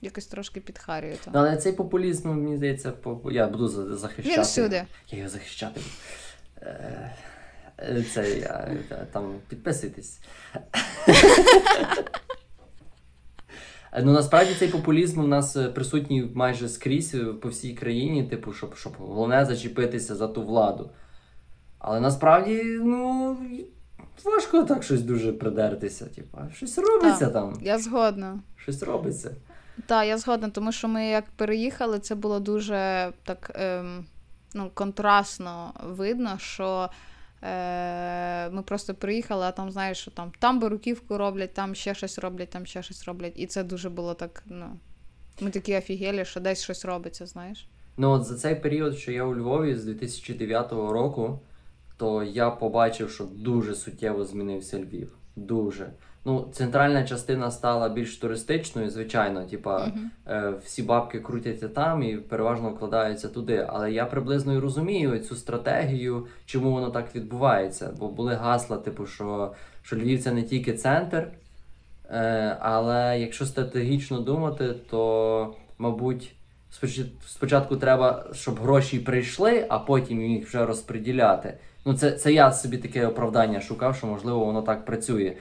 якось трошки підхарює то. але цей популізм, мені здається, я буду захищати. Він всюди. Я його захищати. Е, е, Це я та- там підписуйтесь. Е, [LAUGHS] Ну насправді цей популізм у нас е, присутній майже скрізь е, по всій країні, типу, щоб, щоб головне зачепитися за ту владу. Але насправді, ну, важко так щось дуже придертися. Типу, щось робиться Так. там, Я згодна. щось робиться. Так, я згодна, тому що ми як переїхали, це було дуже так ем, ну, контрастно видно, що е, ми просто приїхали, а там, знаєш, що там, там беруківку роблять, там ще щось роблять, там ще щось роблять. І це дуже було так, ну. Ми такі офігелі, що десь щось робиться, знаєш. Ну, от за цей період, що я у Львові з 2009 року, то я побачив, що дуже суттєво змінився Львів. Дуже. Ну, центральна частина стала більш туристичною, звичайно. Типа, Мгм. е, всі бабки крутяться там і переважно вкладаються туди. Але я приблизно і розумію цю стратегію, чому воно так відбувається. Бо були гасла, типу, що, що Львів це не тільки центр. Е, але якщо стратегічно думати, то, мабуть, споч- спочатку треба, щоб гроші прийшли, а потім їх вже розподіляти. Ну, це, це я собі таке оправдання шукав, що можливо воно так працює.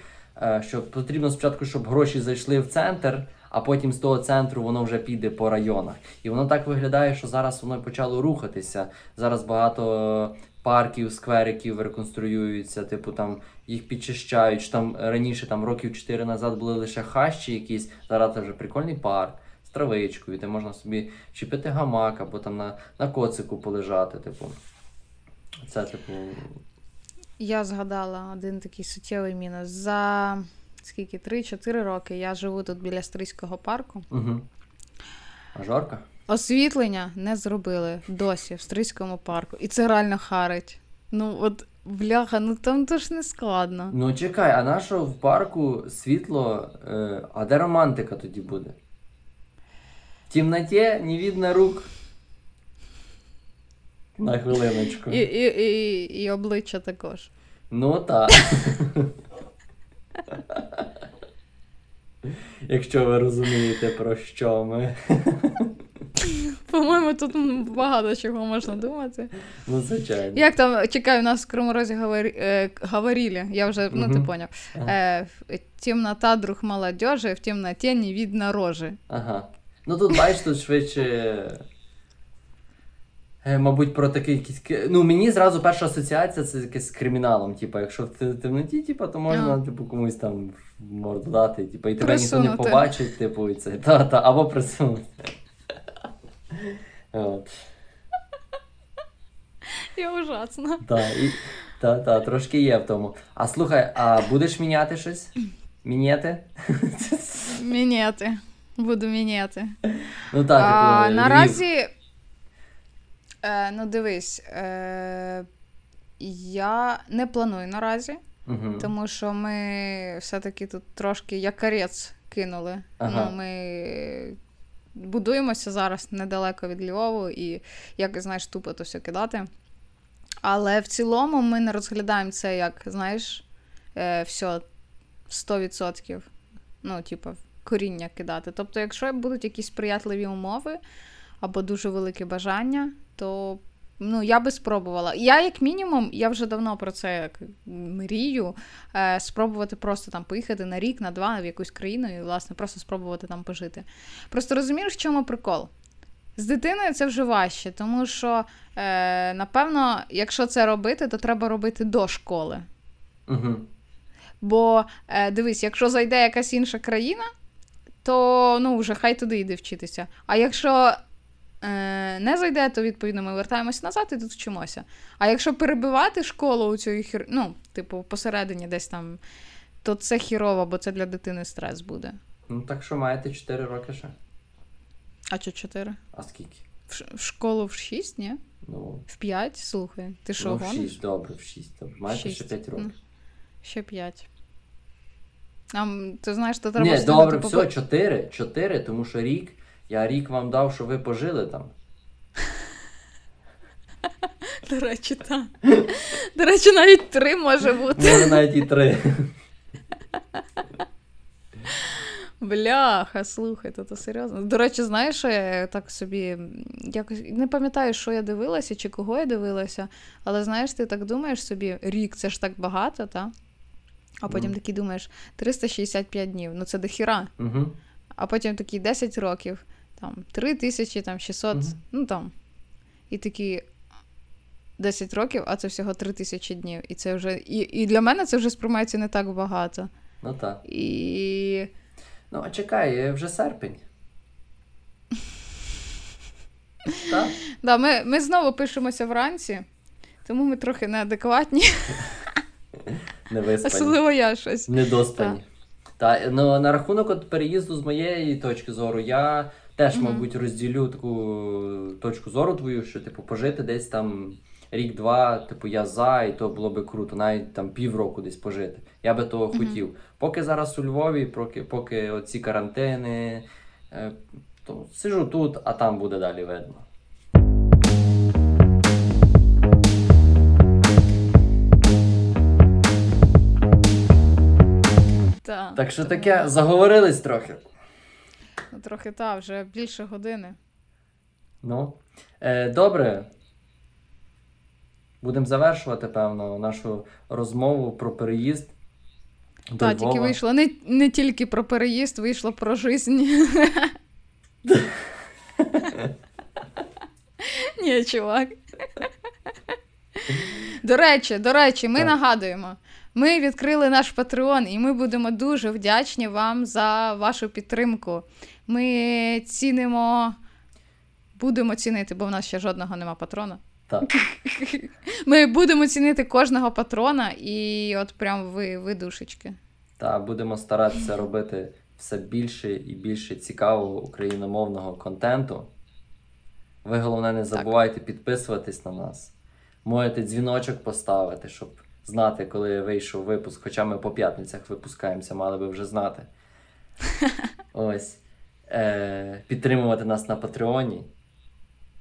Е, що потрібно спочатку, щоб гроші зайшли в центр, а потім з того центру воно вже піде по районах. І воно так виглядає, що зараз воно почало рухатися. Зараз багато парків, сквериків реконструюються, типу там їх підчищають. Там раніше, там років 4 назад були лише хащі якісь, зараз це вже прикольний парк з травичкою, де можна собі чіпити гамак або там на, на коцику полежати. Типу. Це, типу, Я згадала один такий суттєвий мінус. За скільки? 3-4 роки я живу тут біля Стрийського парку. угу. А жарко? Освітлення не зробили досі в Стрийському парку. І це реально харить. Ну, от, бляха, ну там то ж не складно. Ну чекай, а на що в парку світло, е, а де романтика тоді буде? В темноті не видно рук. На хвилиночку. І, і, і, і обличчя також. Ну так. Якщо ви розумієте, про що ми. По-моєму, тут багато чого можна думати. Ну, звичайно. Як там, чекай, у нас в Кривому Розі говорі, е, говорили, я вже, ну ти поняв. Ага. Е, темнота, друг молодежи, в темноті не видно рожи. Ага. Ну тут бачиш, тут швидше. Е, Мабуть, про такий якийсь. Ну, мені зразу перша асоціація це якесь з криміналом. Типа, якщо в те- темноті, типа, то можна, Ага. типу, комусь там морду дати, типа, і тебе ніхто не побачить, типу, і це. Та, та, або присунути. От. Я ужасна. Та, і, та, та, трошки є в тому. А слухай, а будеш міняти щось? Міняти? Міняти. Буду міняти. Ну так, а, типу, Львів. наразі, е, ну дивись, е, я не планую наразі, Мгм. тому що ми все-таки тут трошки якарець кинули. Ага. Ну, ми будуємося зараз недалеко від Львову і як знаєш, тупо то все кидати. Але в цілому ми не розглядаємо це як, знаєш, е, все 100%. Ну, типу, коріння кидати. Тобто, якщо будуть якісь сприятливі умови або дуже велике бажання, то ну, я би спробувала. Я, як мінімум, я вже давно про це мрію. Е, спробувати просто там поїхати на рік, на два в якусь країну і, власне, просто спробувати там пожити. Просто розумієш, в чому прикол? З дитиною це вже важче, тому що, е, напевно, якщо це робити, то треба робити до школи. Мгм. Бо е, дивись, якщо зайде якась інша країна, то ну, вже хай туди йде вчитися. А якщо не зайде, то відповідно ми вертаємося назад і тут вчимося. А якщо перебивати школу у цю хір... ну, типу, посередині десь там, то це хірово, бо це для дитини стрес буде. Ну так що маєте 4 роки ще? А що чотири? А скільки? В, ш- в школу в шість, ні? Ну, В п'ять? Слухай, ти що ну, в гониш? добре, в 6. Добре. Маєте ще 5 років. Ну, Ще п'ять. А, ти знаєш, то треба Ні, добре, все, 4, 4, тому що рік, я рік вам дав, що ви пожили там. До речі, так. До речі, навіть три може бути. Може навіть і 3. Бляха, слухай, то, то серйозно. До речі, знаєш, що я так собі якось не пам'ятаю, що я дивилася чи кого я дивилася, але знаєш, ти так думаєш собі, рік це ж так багато, та? А потім Мгм. такий думаєш, 365 днів, ну це дохіра. Угу. А потім такі 10 років, там 3600, Мгм. ну там. І такі 10 років, а це всього 3000 днів. І це вже. І, і для мене це вже сприймається не так багато. Ну так. І. Ну, а чекай, е, вже серпень. Так? Да, ми, ми знову пишемося вранці, тому ми трохи неадекватні, [LAUGHS] Не виспані. особливо я щось. Недоспані. Та, ну, на рахунок от переїзду з моєї точки зору, я теж, Мгм. мабуть, розділю таку точку зору твою, що, типу, пожити десь там рік-два, типу, я за, і то було би круто, навіть там півроку десь пожити. Я би того Мгм. хотів. Поки зараз у Львові, поки, поки оці карантини, е, то сижу тут, а там буде далі видно. Так що таке, заговорились трохи. Ну, трохи та, вже більше години. Ну, е, добре. Будемо завершувати, певно, нашу розмову про переїзд. До Та, тільки вийшло не, не тільки про переїзд, вийшло про жизнь. [LAUGHS] Ні, чувак. До речі, до речі, ми Так. нагадуємо. Ми відкрили наш Patreon, і ми будемо дуже вдячні вам за вашу підтримку. Ми цінимо, будемо цінити, бо в нас ще жодного нема патрона. Так. Ми будемо цінити кожного патрона, і от прям ви, ви душечки. Та будемо старатися робити все більше і більше цікавого україномовного контенту. Ви головне не забувайте підписуватись на нас. Можете дзвіночок поставити, щоб знати, коли вийшов випуск. Хоча ми по п'ятницях випускаємося, мали би вже знати. [LAUGHS] Ось. Е, підтримувати нас на Патреоні.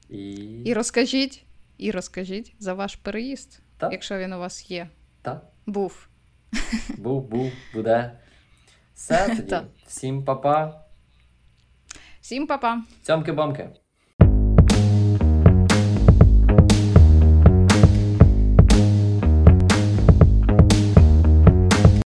І. І розкажіть, і розкажіть за ваш переїзд, Так. якщо він у вас є. Так. Був. [LAUGHS] Був, був, буде. Все тоді. Так. Всім па-па. Всім па-па! Цьомки-бомки.